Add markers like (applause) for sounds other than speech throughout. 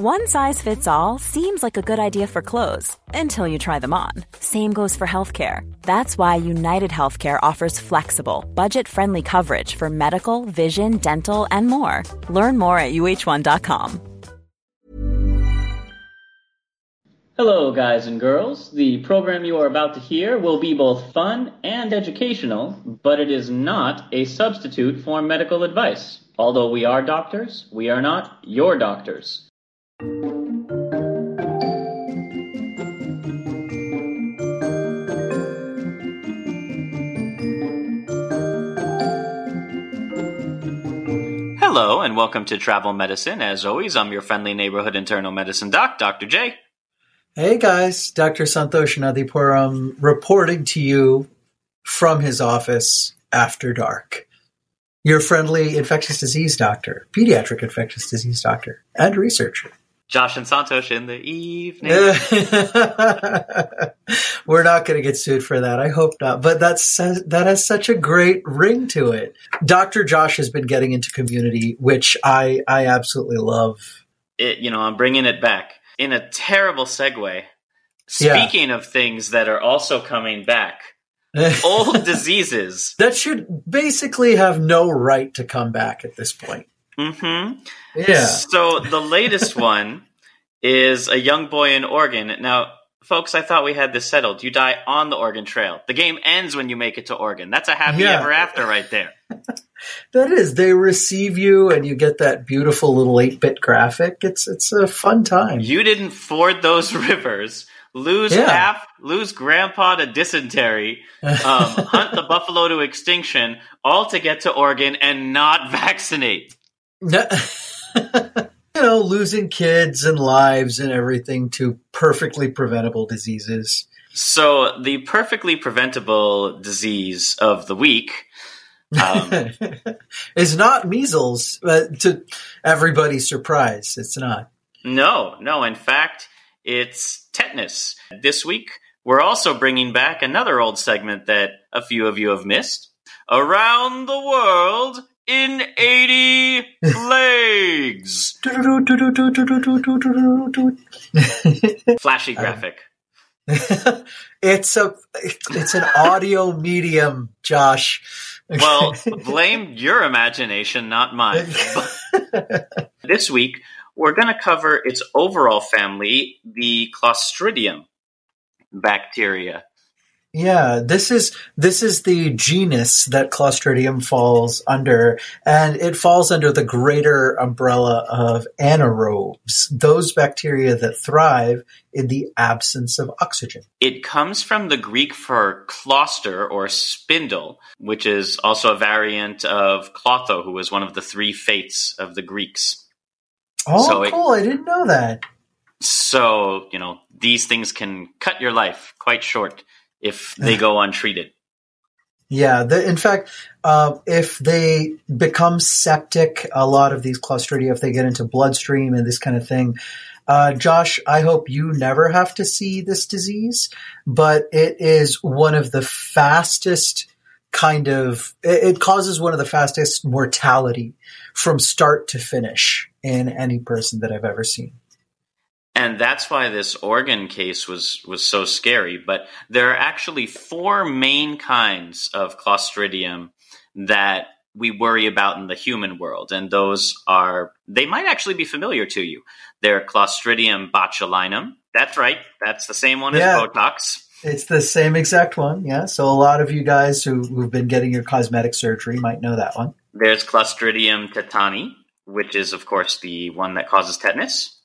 One size fits all seems like a good idea for clothes until you try them on. Same goes for healthcare. That's why United Healthcare offers flexible, budget-friendly coverage for medical, vision, dental, and more. Learn more at uh1.com. Hello, guys and girls. The program you are about to hear will be both fun and educational, but it is not a substitute for medical advice. Although we are doctors, we are not your doctors. Hello, and welcome to Travel Medicine. As always, I'm your friendly neighborhood internal medicine doc, Dr. J. Hey guys, Dr. Santosh Nadipuram reporting to you from his office after dark. Your friendly infectious disease doctor, pediatric infectious disease doctor, and researcher. Josh and Santosh in the evening. (laughs) We're not going to get sued for that. I hope not. But that's that has such a great ring to it. Dr. Josh has been getting into community, which I I absolutely love. It, you know, I'm bringing it back in a terrible segue. Speaking yeah. of things that are also coming back, old (laughs) diseases that should basically have no right to come back at this point. Mm-hmm. Yeah. So the latest (laughs) one is a young boy in Oregon. Now, folks, I thought we had this settled. You die on the Oregon Trail. The game ends when you make it to Oregon. That's a happy yeah. ever after right there. (laughs) that is. They receive you and you get that beautiful little 8-bit graphic. It's it's a fun time. You didn't ford those (laughs) rivers. Lose yeah. half, lose grandpa to dysentery, um, hunt the buffalo to extinction, all to get to Oregon and not vaccinate. (laughs) you know, losing kids and lives and everything to perfectly preventable diseases. So, the perfectly preventable disease of the week um, (laughs) is not measles, but to everybody's surprise, it's not. No, no. In fact, it's tetanus. This week, we're also bringing back another old segment that a few of you have missed. Around the world in 80 plagues. (laughs) Flashy graphic. (laughs) it's a it's an audio medium, Josh. well, (laughs) blame your imagination, not mine. this week, we're going to cover its overall family, the Clostridium bacteria. Yeah, this is this is the genus that Clostridium falls under, and it falls under the greater umbrella of anaerobes, those bacteria that thrive in the absence of oxygen. It comes from the Greek for closter or spindle, which is also a variant of Clotho, who was one of the three fates of the Greeks. Oh, so cool! It, I didn't know that. So you know these things can cut your life quite short if they go untreated. Yeah, the, in fact, uh, if they become septic, a lot of these Clostridia, if they get into bloodstream and this kind of thing, uh, Josh, I hope you never have to see this disease, but it is one of the fastest kind of, it, it causes one of the fastest mortality from start to finish in any person that I've ever seen and that's why this Oregon case was was so scary. But there are actually four main kinds of Clostridium that we worry about in the human world, and those are they might actually be familiar to you. They're Clostridium botulinum. That's right. That's the same one Yeah. as Botox. It's the same exact one, yeah. So a lot of you guys who, who've been getting your cosmetic surgery might know that one. There's Clostridium tetani, which is of course the one that causes tetanus.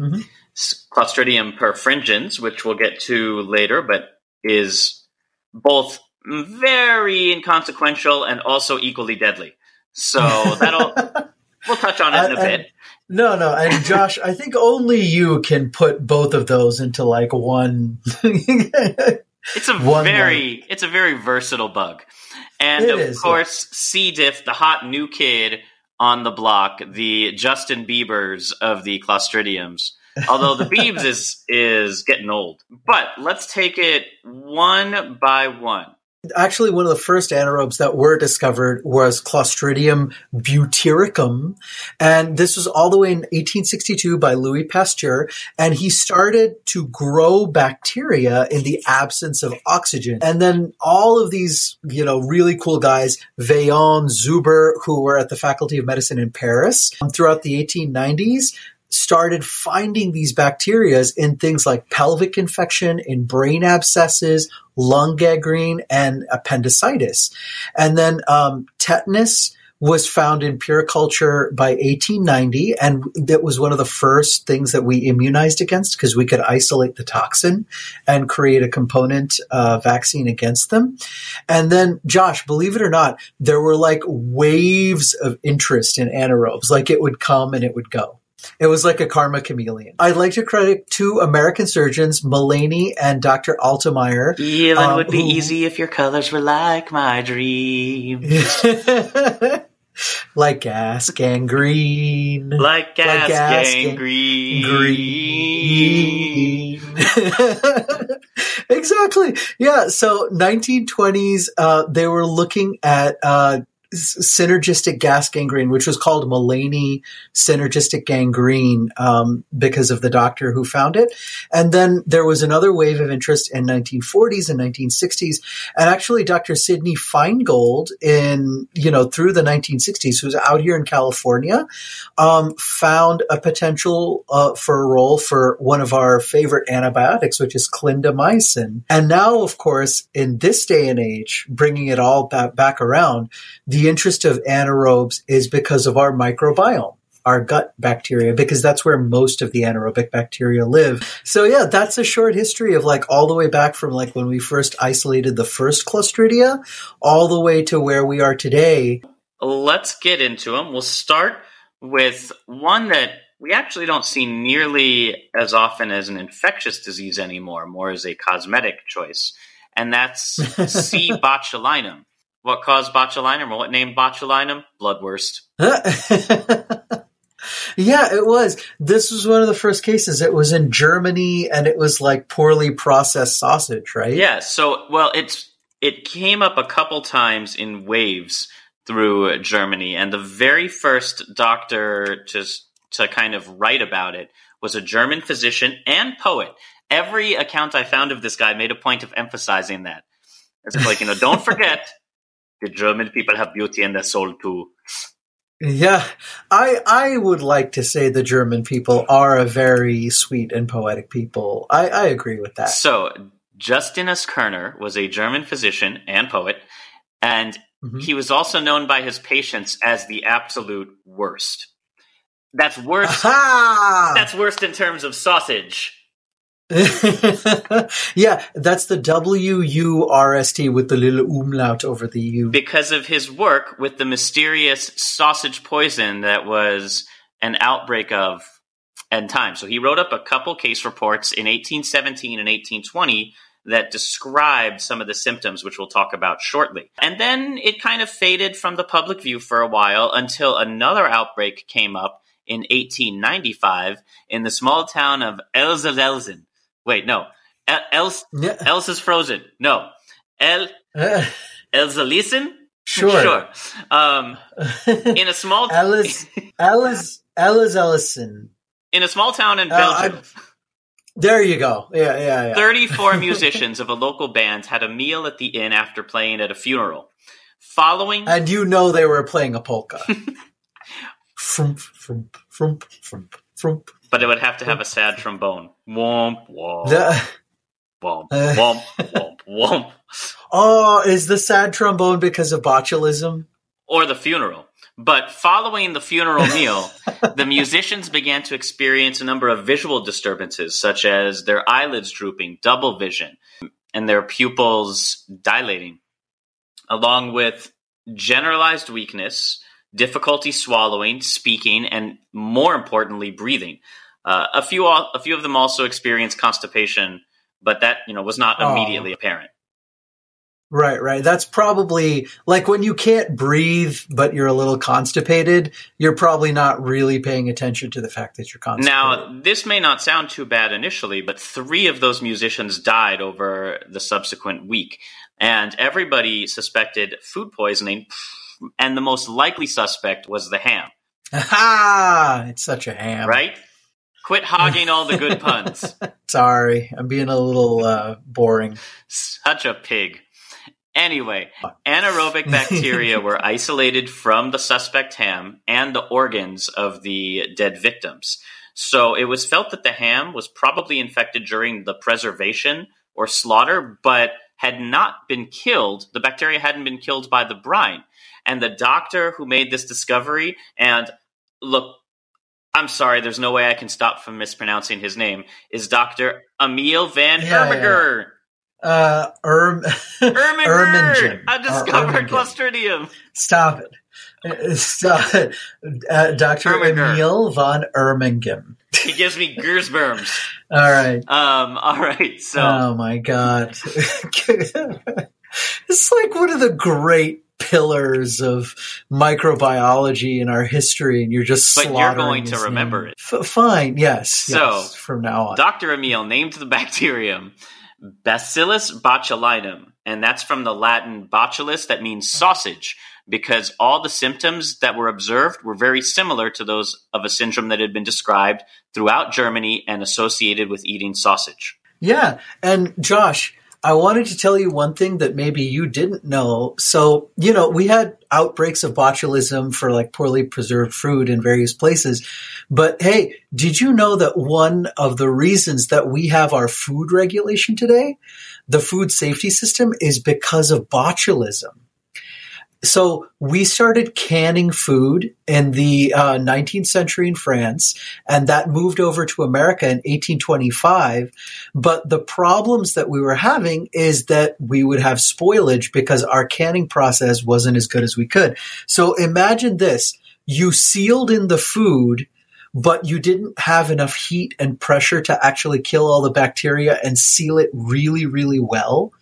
Mhm. Clostridium perfringens, which we'll get to later, but is both very inconsequential and also equally deadly. So (laughs) that'll we'll touch on it in a I- I- bit. No, no, and (laughs) Josh, I think only you can put both of those into like one. (laughs) It's a One very it's a very versatile bug. And It of is, course, C diff, the hot new kid on the block, the Justin Biebers of the Clostridiums. Although the Biebs is is getting old. But let's take it one by one. Actually, one of the first anaerobes that were discovered was Clostridium butyricum. And this was all the way in 1862 by Louis Pasteur. And he started to grow bacteria in the absence of oxygen. And then all of these, you know, really cool guys, Veillon, Zuber, who were at the Faculty of Medicine in Paris um, throughout the 1890s, started finding these bacterias in things like pelvic infection, in brain abscesses, lung gangrene, and appendicitis. And then um, tetanus was found in puriculture by 1890, and that was one of the first things that we immunized against because we could isolate the toxin and create a component uh, vaccine against them. And then, Josh, believe it or not, there were like waves of interest in anaerobes. Like it would come and it would go. It was like a karma chameleon. I'd like to credit two American surgeons, Mulaney and Dr. Altemeyer. Healing Um, would be who- easy if your colors were like my dream. (laughs) like gas gangrene. Like gas, gas gang- gangrene. (laughs) exactly. Yeah. So 1920s, uh, they were looking at, uh, synergistic gas gangrene, which was called Mulaney synergistic gangrene, um, because of the doctor who found it. And then there was another wave of interest in 1940s and 1960s. And actually Dr. Sidney Feingold in, you know, through the 1960s, who's out here in California, um, found a potential uh, for a role for one of our favorite antibiotics, which is clindamycin. And now, of course, in this day and age, bringing it all ba- back around, the interest of anaerobes is because of our microbiome. Our gut bacteria, because that's where most of the anaerobic bacteria live. So yeah, that's a short history of like all the way back from like when we first isolated the first Clostridia, all the way to where we are today. Let's get into them. We'll start with one that we actually don't see nearly as often as an infectious disease anymore, more as a cosmetic choice, and that's (laughs) C. botulinum. What caused botulinum or what named botulinum? Bloodwurst. (laughs) yeah, it was. This was one of the first cases. It was in Germany and it was like poorly processed sausage, right? Yeah, so well it's it came up a couple times in waves through Germany and the very first doctor to to kind of write about it was a German physician and poet. Every account I found of this guy made a point of emphasizing that. It's like, you know, don't forget (laughs) the German people have beauty in their soul too. Yeah. I I would like to say the German people are a very sweet and poetic people. I, I agree with that. So, Justinus Kerner was a German physician and poet, and Mhm. he was also known by his patients as the absolute worst. That's worse. Aha! That's worst in terms of sausage. (laughs) yeah, that's the W U R S T with the little umlaut over the U. Because of his work with the mysterious sausage poison that was an outbreak of end time. So he wrote up a couple case reports in 1817 and 1820 that described some of the symptoms, which we'll talk about shortly. And then it kind of faded from the public view for a while until another outbreak came up in 1895 in the small town of Elzelelzen. Wait, no. El- Els- Yeah. Els is frozen. No. El (laughs) Uh, Elzelisen? sure. Sure. Um, (laughs) in a small Ellis, (laughs) Ellis, Ellis Ellison. in a small town in Uh, Belgium, There you go. Yeah, yeah, yeah. 34 musicians of a local band had a meal at the inn after playing at a funeral. Following And you know they were playing a polka. Frump, frump, frump, frump, frump. But it would have to have a sad trombone. Womp womp The- womp Uh. womp womp womp. oh, is the sad trombone because of botulism? or the funeral. But following the funeral meal, the musicians began to experience a number of visual disturbances, such as their eyelids drooping, double vision, and their pupils dilating, along with generalized weakness, difficulty swallowing, speaking, and more importantly, breathing. Uh, a few, a few of them also experienced constipation, but that you know was not Aw. immediately apparent. Right, right. That's probably like when you can't breathe, but you're a little constipated, you're probably not really paying attention to the fact that you're constipated. Now, this may not sound too bad initially, but three of those musicians died over the subsequent week. And everybody suspected food poisoning, and the most likely suspect was the ham, (laughs) ha! It's such a ham. right? Quit hogging all the good puns. (laughs) Sorry, I'm being a little uh, boring. Such a pig. Anyway, anaerobic (laughs) bacteria were isolated from the suspect ham and the organs of the dead victims. So it was felt that the ham was probably infected during the preservation or slaughter, but had not been killed. The bacteria hadn't been killed by the brine. And the doctor who made this discovery, and look, I'm sorry, there's no way I can stop from mispronouncing his name, is Dr. Emil van Yeah, yeah, Uh, Erm, Erminger! Ermingen. I discovered. Clostridium. Stop it. Stop it. Uh, Dr. Erminger. Emil von Ermingen. He gives me goosebumps. (laughs) All right. Um, all right, so oh my god. (laughs) it's like one of the great pillars of microbiology in our history, and you're just But you're going to remember name. it. F- fine, yes. So, yes, from now on. Dr. Emil named the bacterium Bacillus botulinum, and that's from the Latin botulus, that means sausage, because all the symptoms that were observed were very similar to those of a syndrome that had been described throughout Germany and associated with eating sausage. Yeah. And Josh, I wanted to tell you one thing that maybe you didn't know. So, you know, we had outbreaks of botulism for like poorly preserved fruit in various places. But hey, did you know that one of the reasons that we have our food regulation today, the food safety system, is because of botulism? So we started canning food in the uh, 19th century in France, and that moved over to America in 1825. But the problems that we were having is that we would have spoilage because our canning process wasn't as good as we could. So imagine this. You sealed in the food, but you didn't have enough heat and pressure to actually kill all the bacteria and seal it really, really well.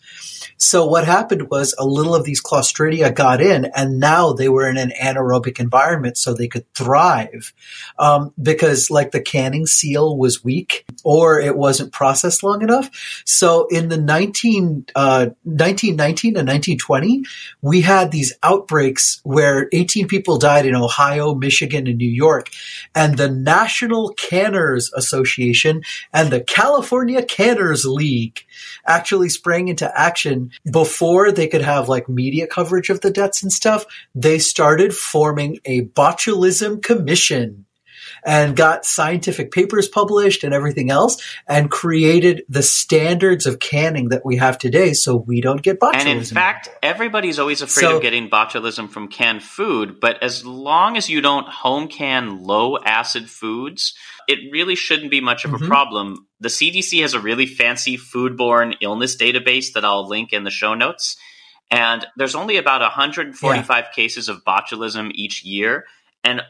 So what happened was a little of these Clostridia got in, and now they were in an anaerobic environment, so they could thrive. Um, because like the canning seal was weak, or it wasn't processed long enough. So in the 19, uh, 1919 and 1920, we had these outbreaks where 18 people died in Ohio, Michigan, and New York, and the National Canners Association and the California Canners League actually sprang into action before they could have like media coverage of the debts and stuff. They started forming a botulism commission and got scientific papers published and everything else and created the standards of canning that we have today so we don't get botulism. And in fact, everybody's always afraid So- of getting botulism from canned food, but as long as you don't home can low acid foods, it really shouldn't be much of a Mhm. problem. The CDC has a really fancy foodborne illness database that I'll link in the show notes. And there's only about 145 cases of botulism each year, and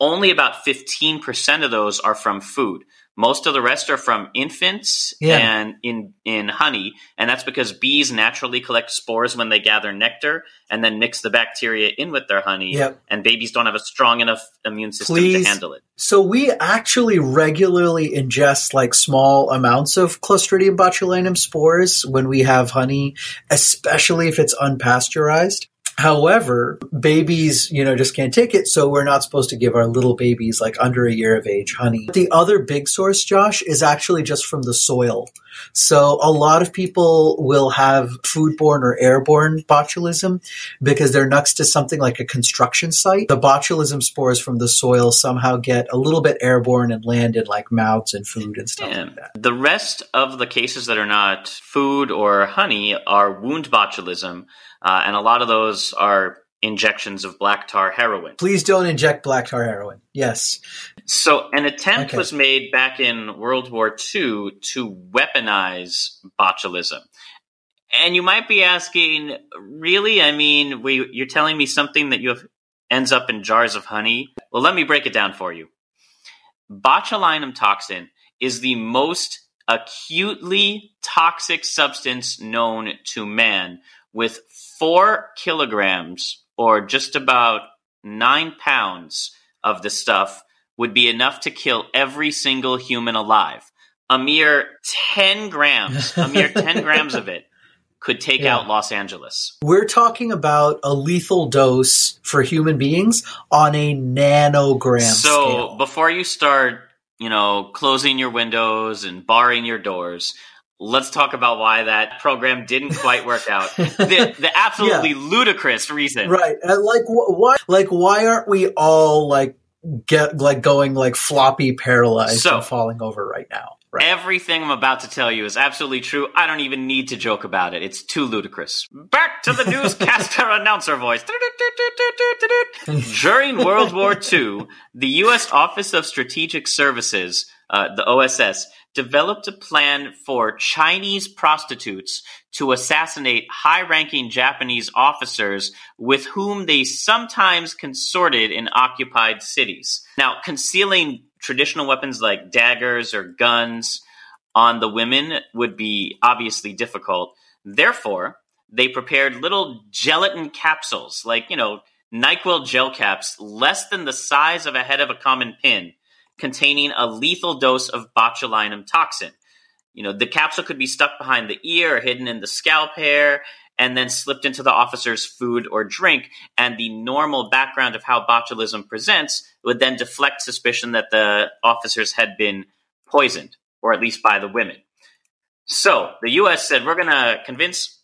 only about 15% of those are from food. Most of the rest are from infants Yeah. and in, in honey, and that's because bees naturally collect spores when they gather nectar and then mix the bacteria in with their honey, Yep. and babies don't have a strong enough immune system Please. to handle it. So we actually regularly ingest like small amounts of Clostridium botulinum spores when we have honey, especially if it's unpasteurized. However, babies, you know, just can't take it, so we're not supposed to give our little babies like under a year of age honey. The other big source, Josh, is actually just from the soil. So a lot of people will have foodborne or airborne botulism because they're next to something like a construction site. The botulism spores from the soil somehow get a little bit airborne and land in like mouths and food and stuff Yeah. like that. The rest of the cases that are not food or honey are wound botulism, uh, and a lot of those are injections of black tar heroin. Please don't inject black tar heroin. Yes. So, an attempt Okay. was made back in World War II to weaponize botulism. And you might be asking, really? I mean, we, you're telling me something that you have ends up in jars of honey? Well, let me break it down for you. Botulinum toxin is the most acutely toxic substance known to man, with four kilograms or just about nine pounds of the stuff would be enough to kill every single human alive. A mere 10 grams, a mere (laughs) 10 grams of it could take Yeah. out Los Angeles. We're talking about a lethal dose for human beings on a nanogram so scale. before you start, you know, closing your windows and barring your doors, let's talk about why that program didn't quite work out. the, (laughs) the absolutely ludicrous reason. Right. And like wh- why like why aren't we all like get like going like floppy paralyzed So- and falling over right now? Right. Everything I'm about to tell you is absolutely true. I don't even need to joke about it. It's too ludicrous. Back to the newscaster (laughs) announcer voice. During World War II, the U.S. Office of Strategic Services, uh, the OSS, developed a plan for Chinese prostitutes to assassinate high ranking Japanese officers with whom they sometimes consorted in occupied cities. Now, concealing traditional weapons like daggers or guns on the women would be obviously difficult. Therefore, they prepared little gelatin capsules, like, you know, NyQuil gel caps, less than the size of a head of a common pin, containing a lethal dose of botulinum toxin. You know, the capsule could be stuck behind the ear or hidden in the scalp hair and then slipped into the officer's food or drink. And the normal background of how botulism presents would then deflect suspicion that the officers had been poisoned, or at least by the women. So the U.S. said, we're going to convince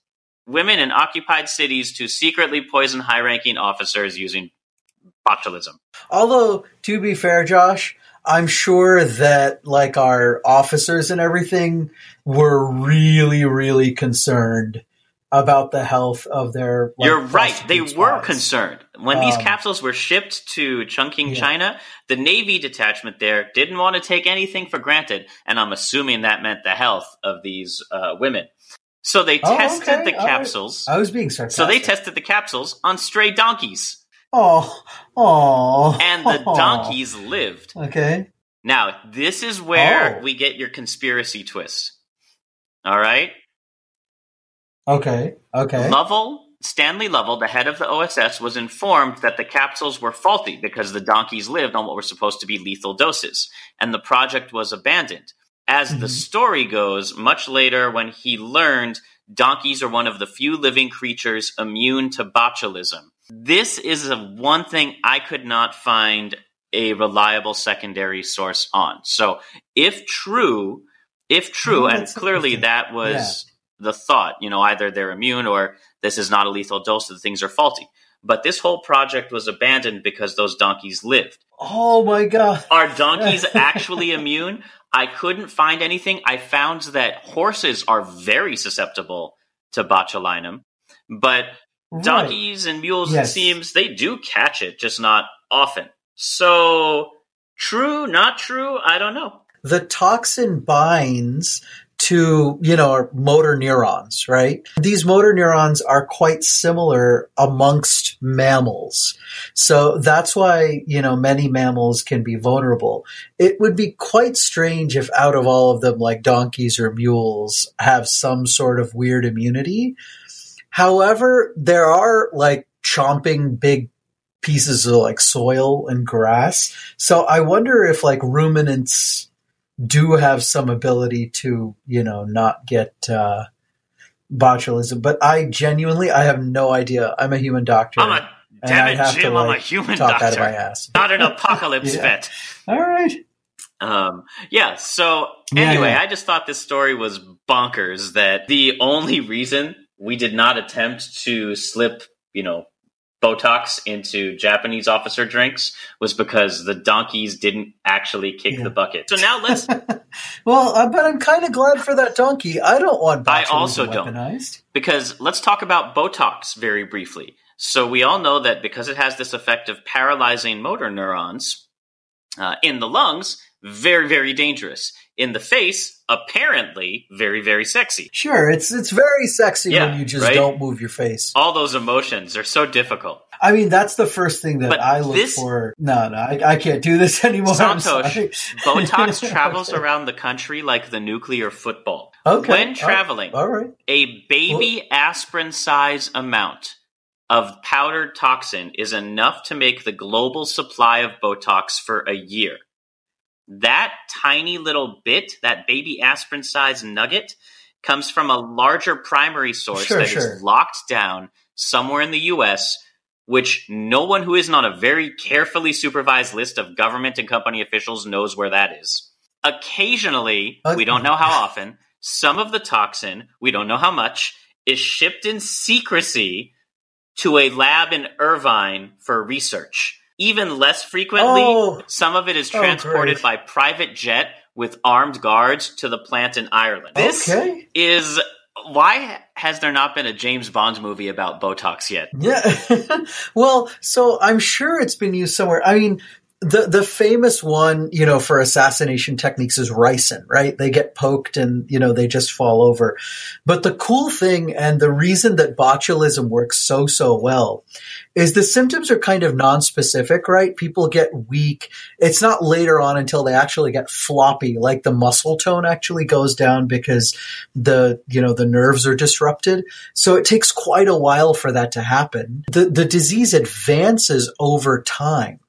women in occupied cities to secretly poison high ranking officers using botulism. Although to be fair, Josh, I'm sure that like our officers and everything were really really concerned about the health of their like, You're right. They were concerned. When these Um, capsules were shipped to Chungking, Yeah. China, the Navy detachment there didn't want to take anything for granted, and I'm assuming that meant the health of these uh, women. So they Oh, tested okay. the capsules. I was being sarcastic. So they tested the capsules on stray donkeys, Oh, oh, and the (laughs) donkeys lived. Okay. Now, this is where Oh. we get your conspiracy twist. All right? Okay. Okay. Lovell, Stanley Lovell, the head of the OSS, was informed that the capsules were faulty because the donkeys lived on what were supposed to be lethal doses, and the project was abandoned. As the Mhm. story goes, much later, when he learned donkeys are one of the few living creatures immune to botulism. This is a one thing I could not find a reliable secondary source on. So, if true, if true, Oh, and clearly that was the thought, you know, either they're immune or this is not a lethal dose, the things are faulty. But this whole project was abandoned because those donkeys lived. Oh my god. Are donkeys (laughs) actually immune? I couldn't find anything. I found that horses are very susceptible to botulinum, but Right. donkeys and mules, it seems, they do catch it, just not often. So, true, not true, I don't know. The toxin binds to, you know, our motor neurons, right? These motor neurons are quite similar amongst mammals. So that's why, you know, many mammals can be vulnerable. It would be quite strange if out of all of them, like donkeys or mules, have some sort of weird immunity. However, there are like chomping big pieces of like soil and grass. So I wonder if like ruminants do have some ability to, you know, not get uh, botulism. But I genuinely, I have no idea. I'm a human doctor. I'm a, damn it, have to, Jim, I'm a human talk out of my doctor. Not an (laughs) apocalypse Yeah. vet. All right. Um, yeah. So Yeah, anyway, yeah. I just thought this story was bonkers. That the only reason we did not attempt to slip, you know, Botox into Japanese officer drinks was because the donkeys didn't actually kick Yeah. the bucket. So now let's. (laughs) Well, uh, but I'm kind of glad for that donkey. I don't want I also don't. weaponized. because let's talk about Botox very briefly. So we all know that because it has this effect of paralyzing motor neurons uh, in the lungs, very very dangerous. In the face, apparently very very sexy. Sure, it's it's very sexy Yeah, when you just right? don't move your face. All those emotions are so difficult. I mean, that's the first thing that But I look this- for. No, no, I, I can't do this (laughs) anymore. Santosh. Botox (laughs) travels around the country like the nuclear football. Okay, When all- traveling, all right. A baby aspirin size amount of powdered toxin is enough to make the global supply of Botox for a year. That tiny little bit, that baby aspirin size nugget, comes from a larger primary source Sure, that is sure. locked down somewhere in the US, which no one who isn't on a very carefully supervised list of government and company officials knows where that is. Occasionally, we don't know how often, some of the toxin, we don't know how much, is shipped in secrecy to a lab in Irvine for research. Even less frequently, Oh. some of it is Oh, transported great. by private jet with armed guards to the plant in Ireland. This Okay. is why has there not been a James Bond movie about Botox yet? Yeah. (laughs) well, so I'm sure it's been used somewhere. I mean, the the famous one, you know, for assassination techniques is ricin, right? They get poked and, you know, they just fall over. But the cool thing and the reason that botulism works so so well is the symptoms are kind of non-specific, right? People get weak. It's not later on until they actually get floppy, like the muscle tone actually goes down because the, you know, the nerves are disrupted. So it takes quite a while for that to happen. The, the disease advances over time.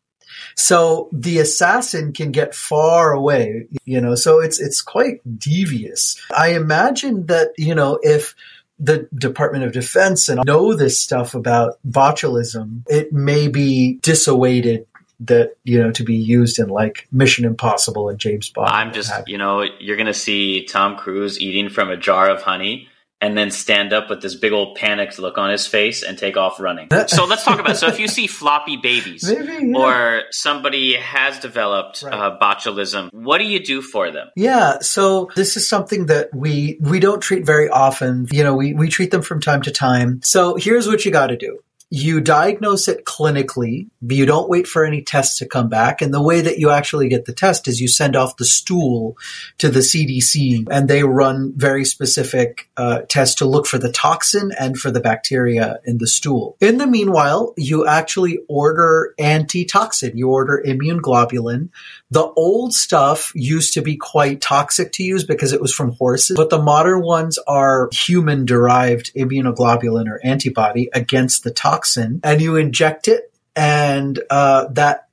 So the assassin can get far away, you know, so it's, it's quite devious. I imagine that, you know, if the Department of Defense and know this stuff about botulism, it may be dissuaded that, you know, to be used in like Mission Impossible and James Bond. I'm just, you know, you're to see Tom Cruise eating from a jar of honey and then stand up with this big old panicked look on his face and take off running. so let's talk about so if you see floppy babies (laughs) Maybe, yeah. or somebody has developed Right. uh, botulism, what do you do for them? Yeah, so this is something that we we don't treat very often. You know, we we treat them from time to time. So here's what you got to do. You diagnose it clinically, but you don't wait for any tests to come back. And the way that you actually get the test is you send off the stool to the CDC and they run very specific uh, tests to look for the toxin and for the bacteria in the stool. In the meanwhile, you actually order antitoxin. You order immune globulin. The old stuff used to be quite toxic to use because it was from horses, but the modern ones are human derived immunoglobulin or antibody against the toxin and you inject it and uh, that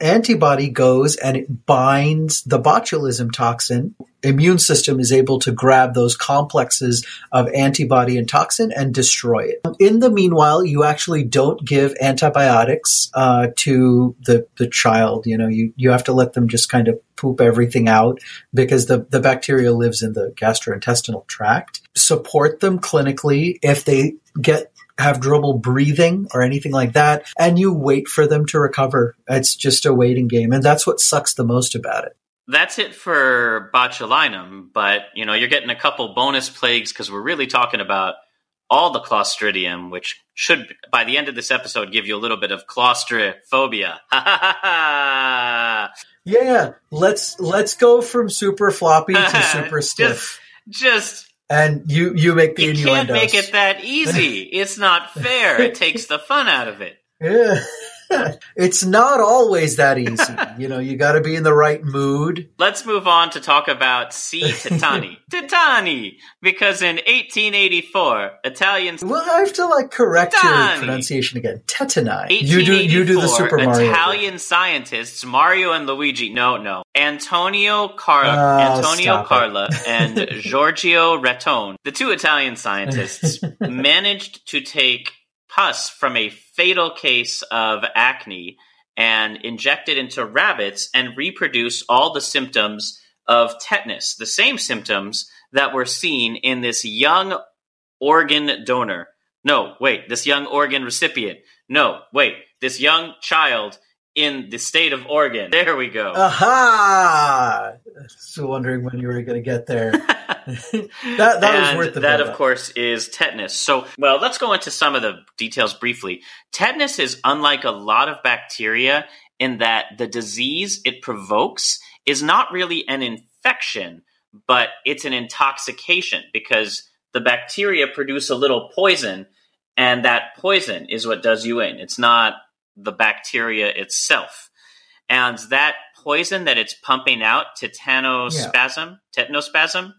antibody goes and it binds the botulism toxin. Immune system is able to grab those complexes of antibody and toxin and destroy it. In the meanwhile, you actually don't give antibiotics uh, to the the child. You know, you you have to let them just kind of poop everything out because the the bacteria lives in the gastrointestinal tract. Support them clinically if they get have trouble breathing or anything like that, and you wait for them to recover. It's just a waiting game, and that's what sucks the most about it. That's it for botulinum, but you know, you're getting a couple bonus plagues because we're really talking about all the Clostridium, which should, by the end of this episode, give you a little bit of claustrophobia. (laughs) Yeah, let's let's go from super floppy to (laughs) super stiff, Just, just and you you make the you can't make it that easy. (laughs) It's not fair. It takes the fun out of it. Yeah. (laughs) it's not always that easy. you know, you got to be in the right mood. Let's move on to talk about C. Titani. (laughs) Titani! Because in 1884, Italians Well, I have to like correct your pronunciation again. Tetani. You do you do the Super Mario. Italian scientists Mario and Luigi. No, no. Antonio Carla, Oh, Antonio. Carla, and (laughs) Giorgio Rattone, the two Italian scientists, managed to take pus from a fatal case of acne and inject it into rabbits and reproduce all the symptoms of tetanus, the same symptoms that were seen in this young organ donor. No, wait, this young organ recipient. No, wait, this young child in the state of Oregon. There we go. Aha! So wondering when you were going to get there. (laughs) that that was worth the that, of build-up. course, is tetanus. So, well, let's go into some of the details briefly. Tetanus is unlike a lot of bacteria in that the disease it provokes is not really an infection, but it's an intoxication because the bacteria produce a little poison, and that poison is what does you in. It's not the bacteria itself. And that poison that it's pumping out, tetanospasm, tetanospasm,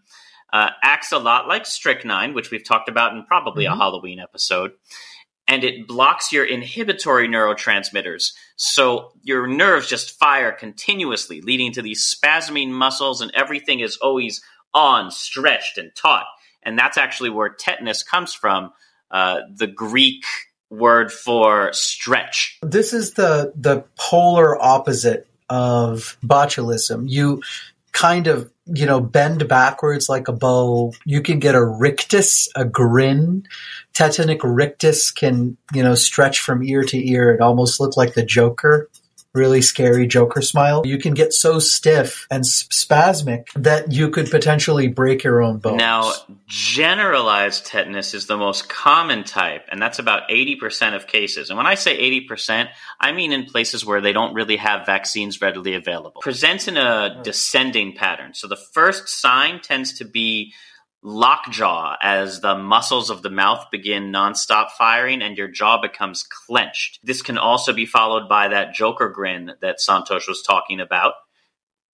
uh, acts a lot like strychnine, which we've talked about in probably a Halloween episode. And it blocks your inhibitory neurotransmitters. So your nerves just fire continuously, leading to these spasming muscles, and everything is always on, stretched, and taut. And that's actually where tetanus comes from, uh, the Greek word for stretch. This is the the polar opposite of botulism. You kind of you know bend backwards like a bow. You can get a rictus, a grin. Tetanic rictus can you know stretch from ear to ear. It almost look like the Joker. Really scary Joker smile. You can get so stiff and spasmic that you could potentially break your own bones. Now, generalized tetanus is the most common type, and that's about 80% of cases. And when I say 80%, I mean in places where they don't really have vaccines readily available. Presents in a descending pattern. So the first sign tends to be lockjaw as the muscles of the mouth begin nonstop firing and your jaw becomes clenched. This can also be followed by that joker grin that Santosh was talking about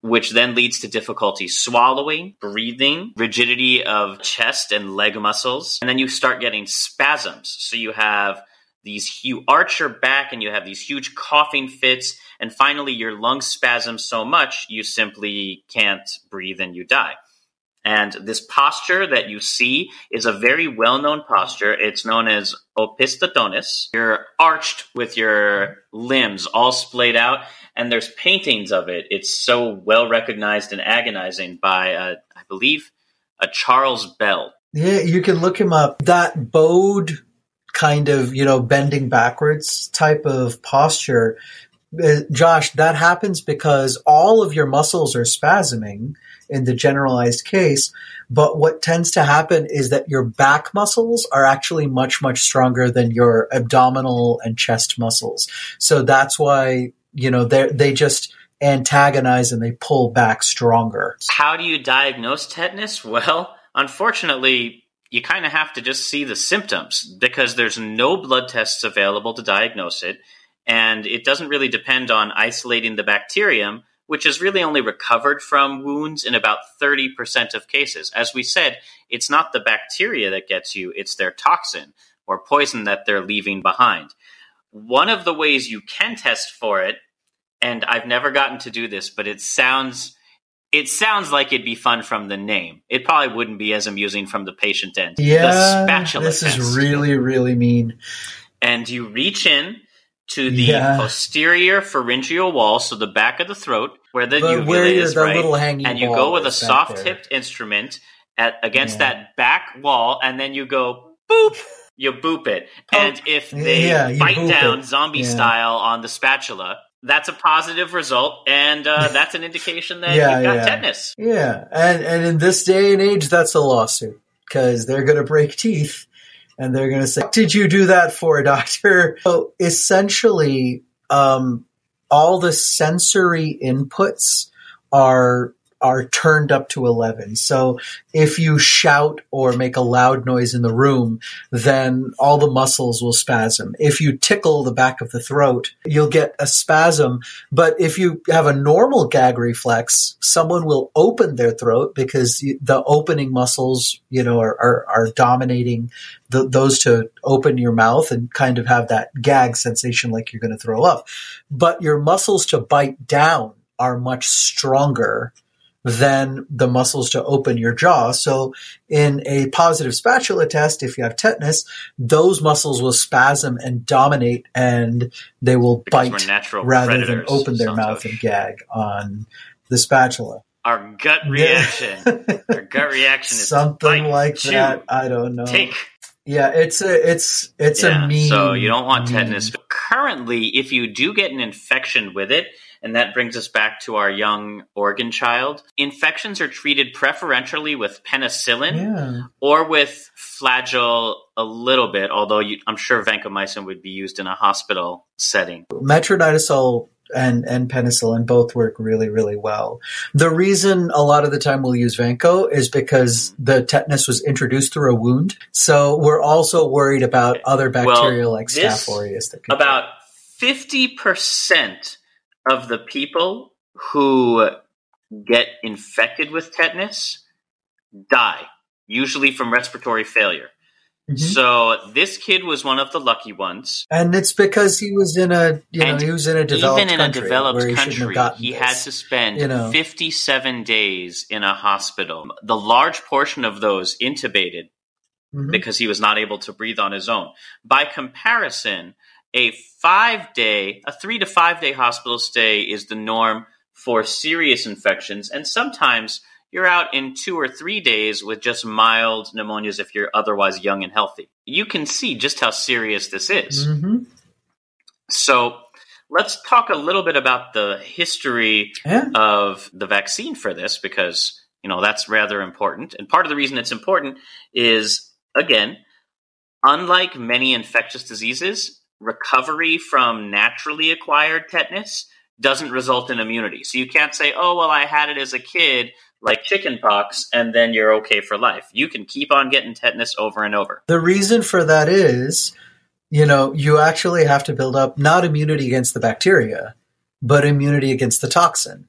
which then leads to difficulty swallowing, breathing, rigidity of chest and leg muscles, and then you start getting spasms. So you have these you arch your back and you have these huge coughing fits, and finally your lungs spasm so much you simply can't breathe and you die. And this posture that you see is a very well known posture. It's known as opistotonis. You're arched with your limbs all splayed out, and there's paintings of it. It's so well recognized and agonizing by, uh, I believe, a Charles Bell. Yeah, you can look him up. That bowed kind of, you know, bending backwards type of posture, uh, Josh, that happens because all of your muscles are spasming in the generalized case. But what tends to happen is that your back muscles are actually much, much stronger than your abdominal and chest muscles. So that's why, you know, they they just antagonize and they pull back stronger. How do you diagnose tetanus? Well, unfortunately, you kind of have to just see the symptoms because there's no blood tests available to diagnose it. And it doesn't really depend on isolating the bacterium, which is really only recovered from wounds in about 30% of cases. As we said, it's not the bacteria that gets you, it's their toxin or poison that they're leaving behind. One of the ways you can test for it, and I've never gotten to do this, but it sounds it sounds like it'd be fun from the name. It probably wouldn't be as amusing from the patient end. Yeah, the spatula this test. is really, really mean. and you reach in to the Yeah. posterior pharyngeal wall, so the back of the throat, where the But uvula where is, the right? little hanging and you go with a soft-tipped instrument at against Yeah. that back wall, and then you go boop. You boop it, and if they Yeah, bite down it. zombie style on the spatula, that's a positive result, and uh, (laughs) that's an indication that Yeah, you've got yeah. tetanus. Yeah, and and in this day and age, that's a lawsuit because they're going to break teeth, and they're going to say, "What "Did you do that for, a doctor?" (laughs) So essentially, um, all the sensory inputs are are turned up to 11. So if you shout or make a loud noise in the room, then all the muscles will spasm. If you tickle the back of the throat, you'll get a spasm. But if you have a normal gag reflex, someone will open their throat because the opening muscles, you know, are, are, are dominating the, those to open your mouth and kind of have that gag sensation like you're going to throw up. But your muscles to bite down are much stronger than the muscles to open your jaw. So in a positive spatula test, if you have tetanus, those muscles will spasm and dominate and they will Because bite rather than open their mouth and gag on the spatula. Our gut reaction. Our gut (laughs) reaction is Something bite, like chew, that. I don't know. Take. Yeah, it's a it's it's a mean. so you don't want tetanus. Currently, if you do get an infection with it, and that brings us back to our young organ child, infections are treated preferentially with penicillin Yeah. or with flagyl a little bit, although you, I'm sure vancomycin would be used in a hospital setting. metronidazole and, and penicillin both work really, really well. The reason a lot of the time we'll use Vanco is because the tetanus was introduced through a wound. So we're also worried about other bacteria like this- Staph aureus. That could About 50% of the people who get infected with tetanus die, usually from respiratory failure. Mhm. So this kid was one of the lucky ones. and it's because he was in a you know And he was in a developed Even in a developed where he country, he this. had to spend you know. 57 days in a hospital. The large portion of those intubated Mhm. because he was not able to breathe on his own. By comparison, a five day, a three to five day hospital stay is the norm for serious infections, and sometimes you're out in two or three days with just mild pneumonias if you're otherwise young and healthy. You can see just how serious this is. Mhm. So let's talk a little bit about the history Yeah. of the vaccine for this because you know that's rather important and part of the reason it's important is again unlike many infectious diseases recovery from naturally acquired tetanus doesn't result in immunity. So you can't say oh well i had it as a kid like chickenpox and then you're okay for life. You can keep on getting tetanus over and over. The reason for that is, you know, you actually have to build up not immunity against the bacteria, but immunity against the toxin.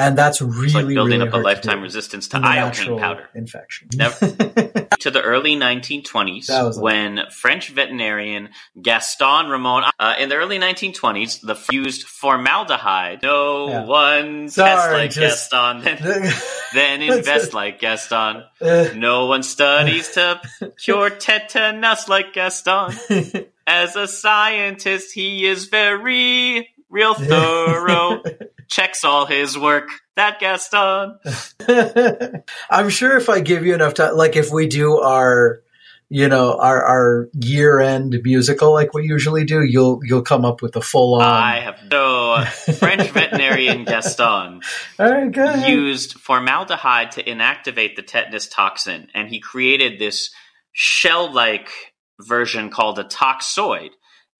And that's really, it's like building really up a lifetime resistance to iocane powder infection. Never- (laughs) to the early 1920s That was when French veterinarian Gaston Ramon, uh, in the early 1920s, the fused formaldehyde. No Yeah. one Sorry, tests like just- Gaston, (laughs) then, then invest like Gaston. Uh, No one studies to (laughs) cure tetanus like Gaston. As a scientist, he is very real (laughs) thorough. Checks all his work. That Gaston. (laughs) I'm sure if I give you enough time, like if we do our, you know, our our year end musical like we usually do, you'll you'll come up with a full on. I have no (laughs) French veterinarian Gaston. All right, go ahead. used formaldehyde to inactivate the tetanus toxin, and he created this shell like version called a toxoid,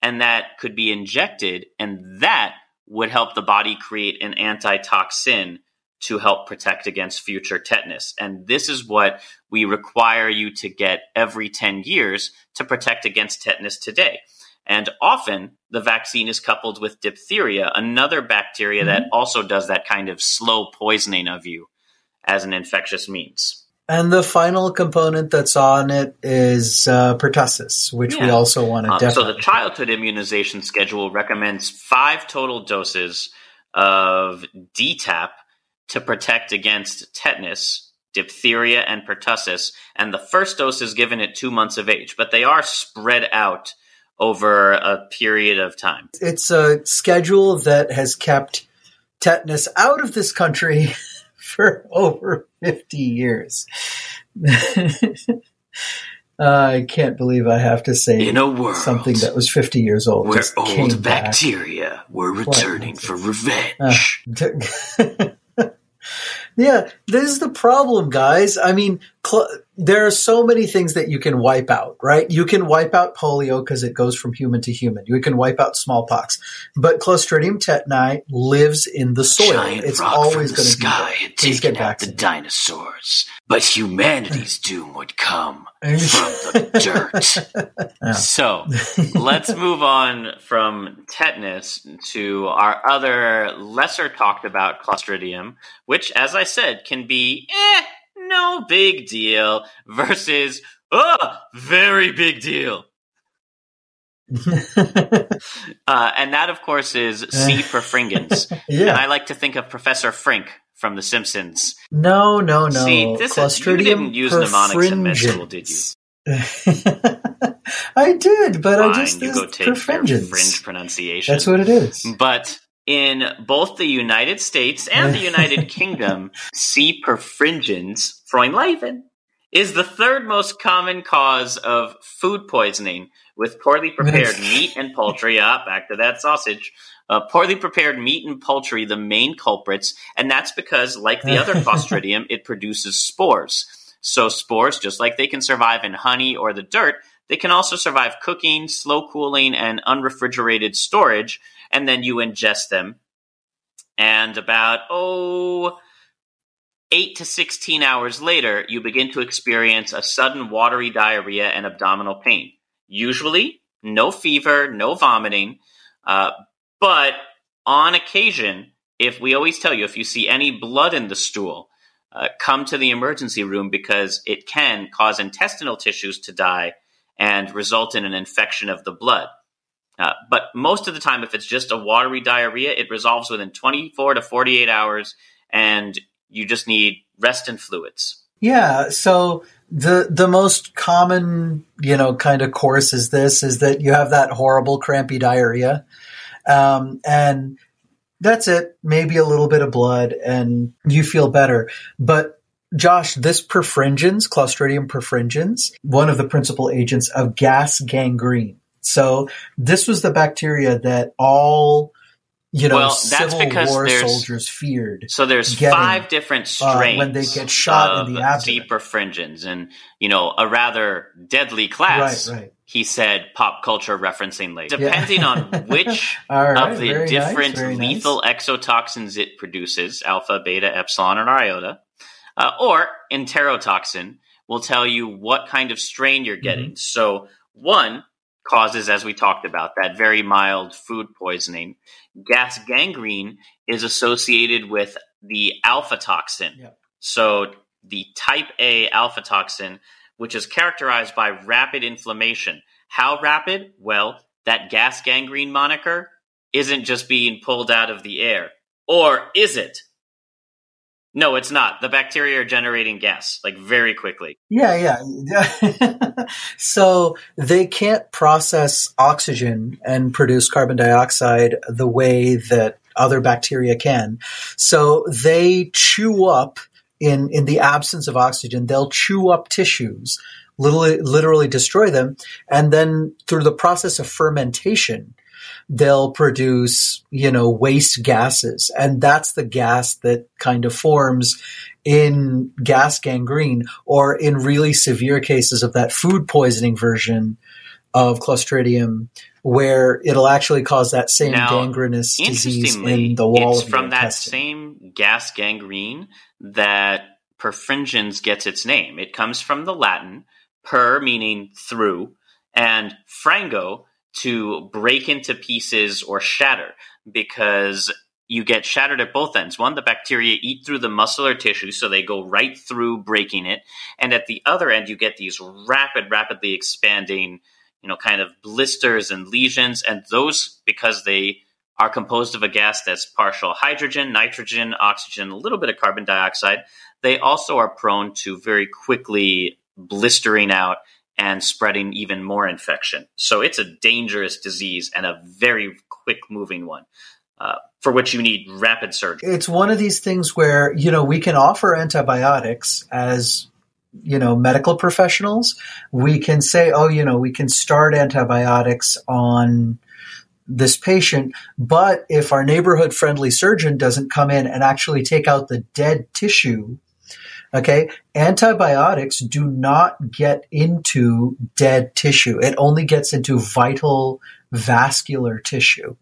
and that could be injected, and that would help the body create an antitoxin to help protect against future tetanus. And this is what we require you to get every 10 years to protect against tetanus today. And often the vaccine is coupled with diphtheria, another bacteria that mm-hmm. also does that kind of slow poisoning of you as an infectious means. And the final component that's on it is uh, pertussis, which we also want to Um, so the childhood immunization schedule recommends five total doses of DTaP to protect against tetanus, diphtheria, and pertussis. And the first dose is given at two months of age, but they are spread out over a period of time. it's a schedule that has kept tetanus out of this country (laughs) for over 50 years. (laughs) I can't believe I have to say In a world something that was 50 years old. where old back. bacteria were returning for revenge. Ah, (laughs) yeah, this is the problem, guys. I mean, cl- there are so many things that you can wipe out, right? You can wipe out polio because it goes from human to human. You can wipe out smallpox, but Clostridium tetani lives in the soil. giant it's always going to be sky there. had Please get out the dinosaurs, but humanity's (laughs) doom would come from the (laughs) dirt. Yeah. So let's move on from tetanus to our other lesser talked about Clostridium, which, as I said, can be eh, no big deal versus oh, very big deal. (laughs) Uh, and that, of course, is C. perfringens. And (laughs) yeah. I like to think of Professor Frink from The Simpsons. No, no, no. See, this is, you didn't use mnemonics in med school, did you? (laughs) I did, but I just you go take perfringens. fringe pronunciation. That's what it is. But in both the United States and the (laughs) United Kingdom, C. perfringens, Freundleiben, is the third most common cause of food poisoning, with poorly prepared meat and poultry. Ah, back to that sausage. Uh, poorly prepared meat and poultry, the main culprits, and that's because, like the other (laughs) Clostridium, it produces spores. So spores, just like they can survive in honey or the dirt, they can also survive cooking, slow cooling, and unrefrigerated storage, and then you ingest them. And about, oh, 8 to 16 hours later, you begin to experience a sudden watery diarrhea and abdominal pain. Usually, no fever, no vomiting, uh, but on occasion, if we always tell you if you see any blood in the stool, uh, come to the emergency room because it can cause intestinal tissues to die and result in an infection of the blood. Uh, but most of the time, if it's just a watery diarrhea, it resolves within 24 to 48 hours, and you just need rest and fluids. Yeah, so the the most common, you know, kind of course is this is that you have that horrible crampy diarrhea. Um, and that's it, maybe a little bit of blood and you feel better. But Josh, this perfringens, Clostridium perfringens, one of the principal agents of gas gangrene. So this was the bacteria that all you know Well, that's Civil because War soldiers feared. So there's Getting, five different uh, strains when they get shot in of the abdomen. C. perfringens, and you know a rather deadly class. Right, right. He said, pop culture referencing later. Depending on (laughs) which right, of the nice, different nice. lethal exotoxins it produces, alpha, beta, epsilon, and iota, uh, or enterotoxin, will tell you what kind of strain you're getting. Mm-hmm. So, one causes, as we talked about, that very mild food poisoning. Gas gangrene is associated with the alpha toxin. Yep. So, the type A alpha toxin, which is characterized by rapid inflammation. How rapid? Well, that gas gangrene moniker isn't just being pulled out of the air. Or is it? No, it's not. The bacteria are generating gas, like very quickly. Yeah, yeah. (laughs) so they can't process oxygen and produce carbon dioxide the way that other bacteria can. So they chew up in in the absence of oxygen, they'll chew up tissues, literally literally destroy them, and then through the process of fermentation, they'll produce, you know, waste gases. And that's the gas that kind of forms in gas gangrene or in really severe cases of that food poisoning version of Clostridium where it'll actually cause that same Now, gangrenous disease in the wall it's from that intestine. same gas gangrene that perfringens gets its name. It comes from the Latin per meaning through and frango to break into pieces or shatter because you get shattered at both ends. One, the bacteria eat through the muscular tissue, so they go right through breaking it. And at the other end, you get these rapid, rapidly expanding, you know, kind of blisters and lesions. And those, because they are composed of a gas that's partial hydrogen, nitrogen, oxygen, a little bit of carbon dioxide, they also are prone to very quickly blistering out and spreading even more infection. So it's a dangerous disease and a very quick moving one. Uh, for which you need rapid surgery. It's one of these things where, you know, we can offer antibiotics as, you know, medical professionals. We can say, oh, you know, we can start antibiotics on this patient, but if our neighborhood friendly surgeon doesn't come in and actually take out the dead tissue, okay, antibiotics do not get into dead tissue. It only gets into vital vascular tissue.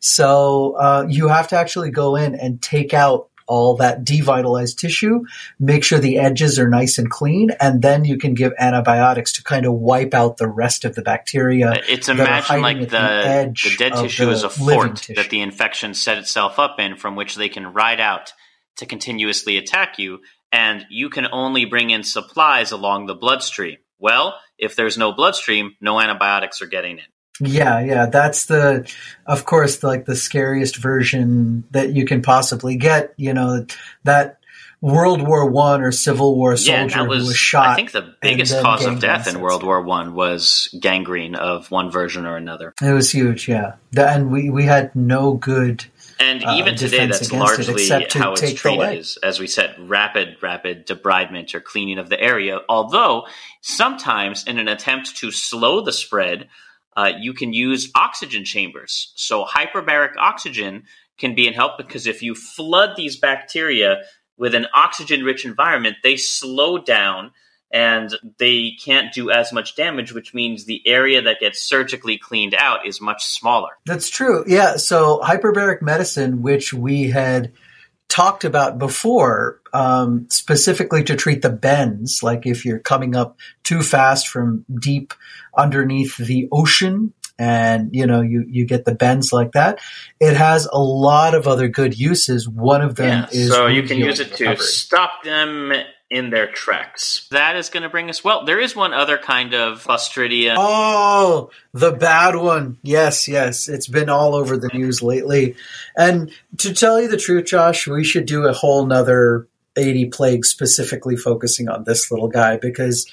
So uh, you have to actually go in and take out all that devitalized tissue, make sure the edges are nice and clean, and then you can give antibiotics to kind of wipe out the rest of the bacteria. It's imagine like the, edge the dead tissue the is a fort tissue. that the infection set itself up in from which they can ride out to continuously attack you, and you can only bring in supplies along the bloodstream. Well, if there's no bloodstream, no antibiotics are getting in. Yeah, yeah, that's the, of course, like the scariest version that you can possibly get. You know that World War One or Civil War soldier yeah, was, who was shot. I think the biggest cause of death in World War One was gangrene of one version or another. It was huge, yeah, and we we had no good. And uh, even today, that's largely it, how it's treated. Is, as we said, rapid, rapid debridement or cleaning of the area. Although sometimes, in an attempt to slow the spread, uh, you can use oxygen chambers. So hyperbaric oxygen can be in help because if you flood these bacteria with an oxygen rich environment, they slow down and they can't do as much damage, which means the area that gets surgically cleaned out is much smaller. That's true. Yeah. So hyperbaric medicine, which we had talked about before, um, specifically to treat the bends, like if you're coming up too fast from deep underneath the ocean and you know you you get the bends like that it has a lot of other good uses one of them yeah, is so you can use it to recovery. stop them in their tracks. That is going to bring us well there is one other kind of clostridium oh the bad one. Yes yes. It's been all over the news lately. And to tell you the truth josh we should do a whole nother 80 plagues specifically focusing on this little guy because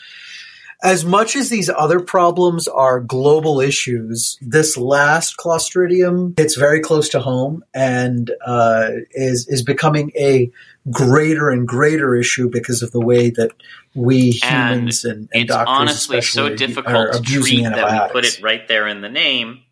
as much as these other problems are global issues, this last Clostridium hits very close to home and uh, is is becoming a greater and greater issue because of the way that we humans and, and, and it's doctors honestly so difficult to treat that we put it right there in the name.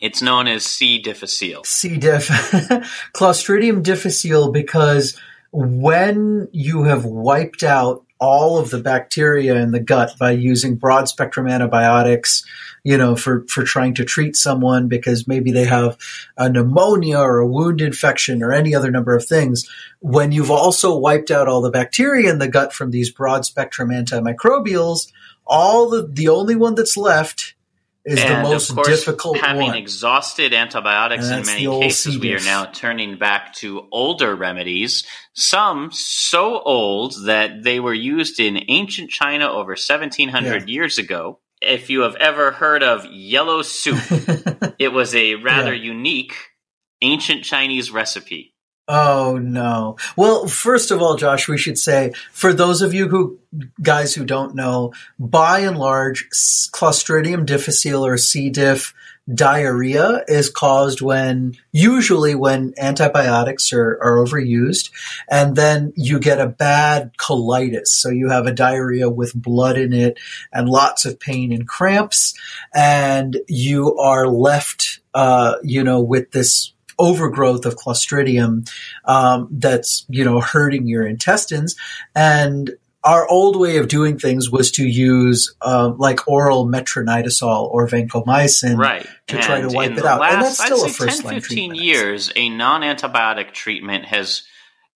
It's known as C. difficile. C. diff, (laughs) Clostridium difficile, because when you have wiped out all of the bacteria in the gut by using broad spectrum antibiotics, you know, for, for trying to treat someone because maybe they have a pneumonia or a wound infection or any other number of things. When you've also wiped out all the bacteria in the gut from these broad spectrum antimicrobials, all the, the only one that's left is and the most of course, difficult having one. exhausted antibiotics in many cases we are now turning back to older remedies some so old that they were used in ancient china over 1700 yeah. years ago if you have ever heard of yellow soup (laughs) it was a rather yeah. unique ancient chinese recipe Oh no. Well, first of all, Josh, we should say for those of you who guys who don't know, by and large, Clostridium difficile or C. diff diarrhea is caused when usually when antibiotics are, are overused and then you get a bad colitis. So you have a diarrhea with blood in it and lots of pain and cramps and you are left, uh, you know, with this overgrowth of Clostridium um, that's you know hurting your intestines. And our old way of doing things was to use uh, like oral metronidazole or vancomycin right. to and try to wipe it out. Last, and that's still I'd a first 10, line 15 treatment. years, a non-antibiotic treatment has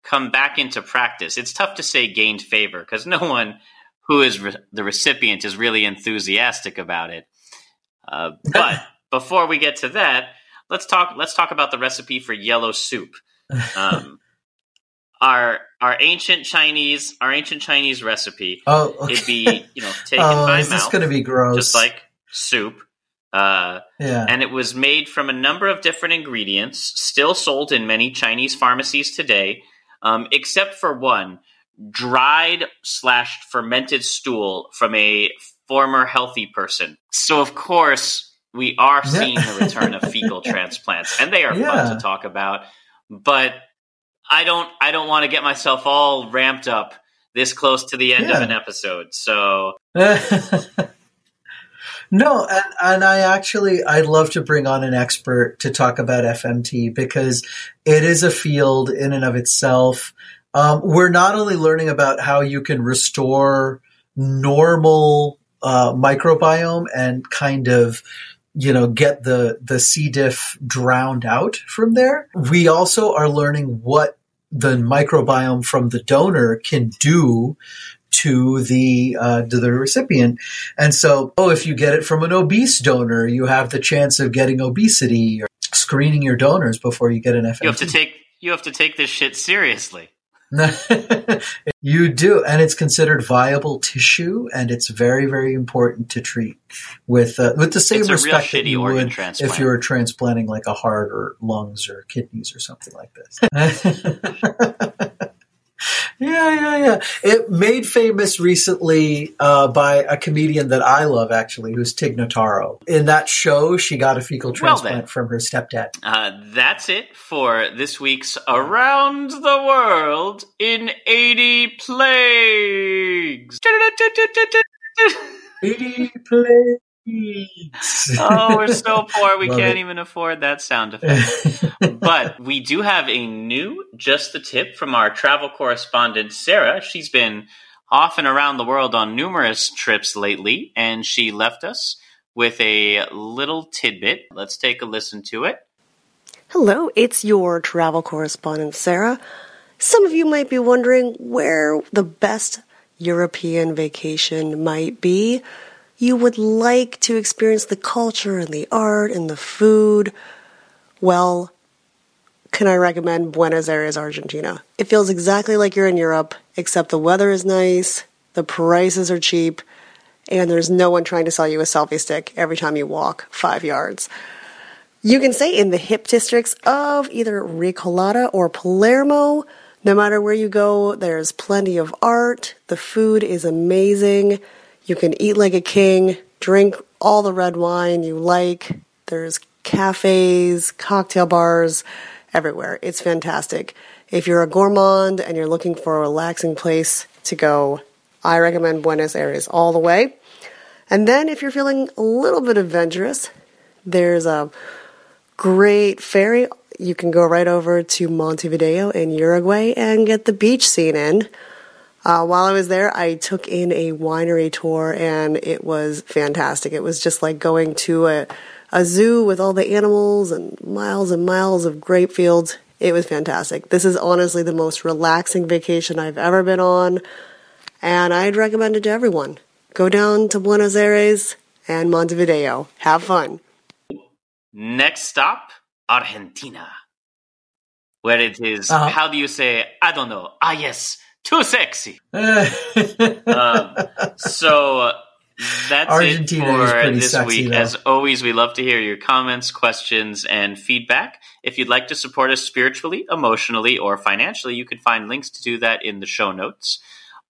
come back into practice. It's tough to say gained favor because no one who is re- the recipient is really enthusiastic about it. Uh, (laughs) but before we get to that, let's talk. Let's talk about the recipe for yellow soup. Um, (laughs) our our ancient Chinese our ancient Chinese recipe. Oh, okay. it'd be you know taken oh, by is mouth. This going to be gross, just like soup. Uh, yeah. And it was made from a number of different ingredients, still sold in many Chinese pharmacies today, um, except for one dried slash fermented stool from a former healthy person. So, of course, we are seeing the return of fecal (laughs) transplants, and they are yeah. fun to talk about. But I don't I don't want to get myself all ramped up this close to the end yeah. of an episode. So (laughs) No, and, and I actually I'd love to bring on an expert to talk about FMT because it is a field in and of itself. Um, we're not only learning about how you can restore normal uh, microbiome and kind of you know, get the, the C. diff drowned out from there. We also are learning what the microbiome from the donor can do to the uh, to the recipient. And so, oh, if you get it from an obese donor, you have the chance of getting obesity or screening your donors before you get an FMT. You have to take you have to take this shit seriously. (laughs) you do, and it's considered viable tissue, and it's very, very important to treat with uh, with the same It's respect that you would transplant. if you were transplanting like a heart or lungs or kidneys or something like this. (laughs) Yeah, yeah, yeah. It made famous recently uh, by a comedian that I love, actually, who's Tig Notaro. In that show, she got a fecal Well, transplant then. from her stepdad. Uh, that's it for this week's Around the World in 80 Plagues. Eighty plagues. Oh, we're so poor we Love can't it. even afford that sound (laughs) effect. but we do have a new Just the Tip from our travel correspondent, Sarah. She's been off and around the world on numerous trips lately, and she left us with a little tidbit. Let's take a listen to it. Hello, it's your travel correspondent, Sarah. Some of you might be wondering where the best European vacation might be. You would like to experience the culture and the art and the food. Well, can I recommend Buenos Aires, Argentina? It feels exactly like you're in Europe, except the weather is nice, the prices are cheap, and there's no one trying to sell you a selfie stick every time you walk five yards. You can stay in the hip districts of either Recoleta or Palermo. No matter where you go, there's plenty of art. The food is amazing. You can eat like a king, drink all the red wine you like. There's cafes, cocktail bars everywhere. It's fantastic. If you're a gourmand and you're looking for a relaxing place to go, I recommend Buenos Aires all the way. And then if you're feeling a little bit adventurous, there's a great ferry. You can go right over to Montevideo in Uruguay and get the beach scene in. Uh, while I was there, I took in a winery tour and it was fantastic. It was just like going to a, a zoo with all the animals and miles and miles of grape fields. It was fantastic. This is honestly the most relaxing vacation I've ever been on, and I'd recommend it to everyone. Go down to Buenos Aires and Montevideo. Have fun. Next stop, Argentina. Where it is, Uh-huh. how do you say, I don't know, ah yes, too sexy. (laughs) um, So that's Argentina it for this sexy, week. though. As always, we love to hear your comments, questions, and feedback. If you'd like to support us spiritually, emotionally, or financially, you can find links to do that in the show notes.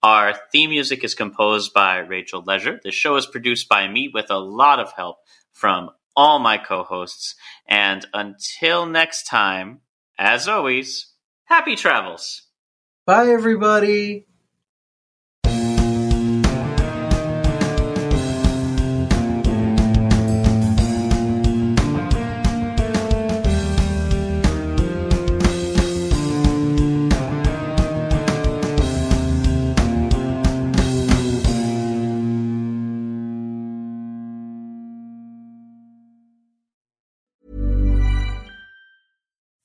Our theme music is composed by Rachel Leisure. The show is produced by me with a lot of help from all my co hosts. And until next time, as always, happy travels. Bye, everybody.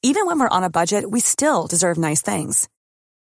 Even when we're on a budget, we still deserve nice things.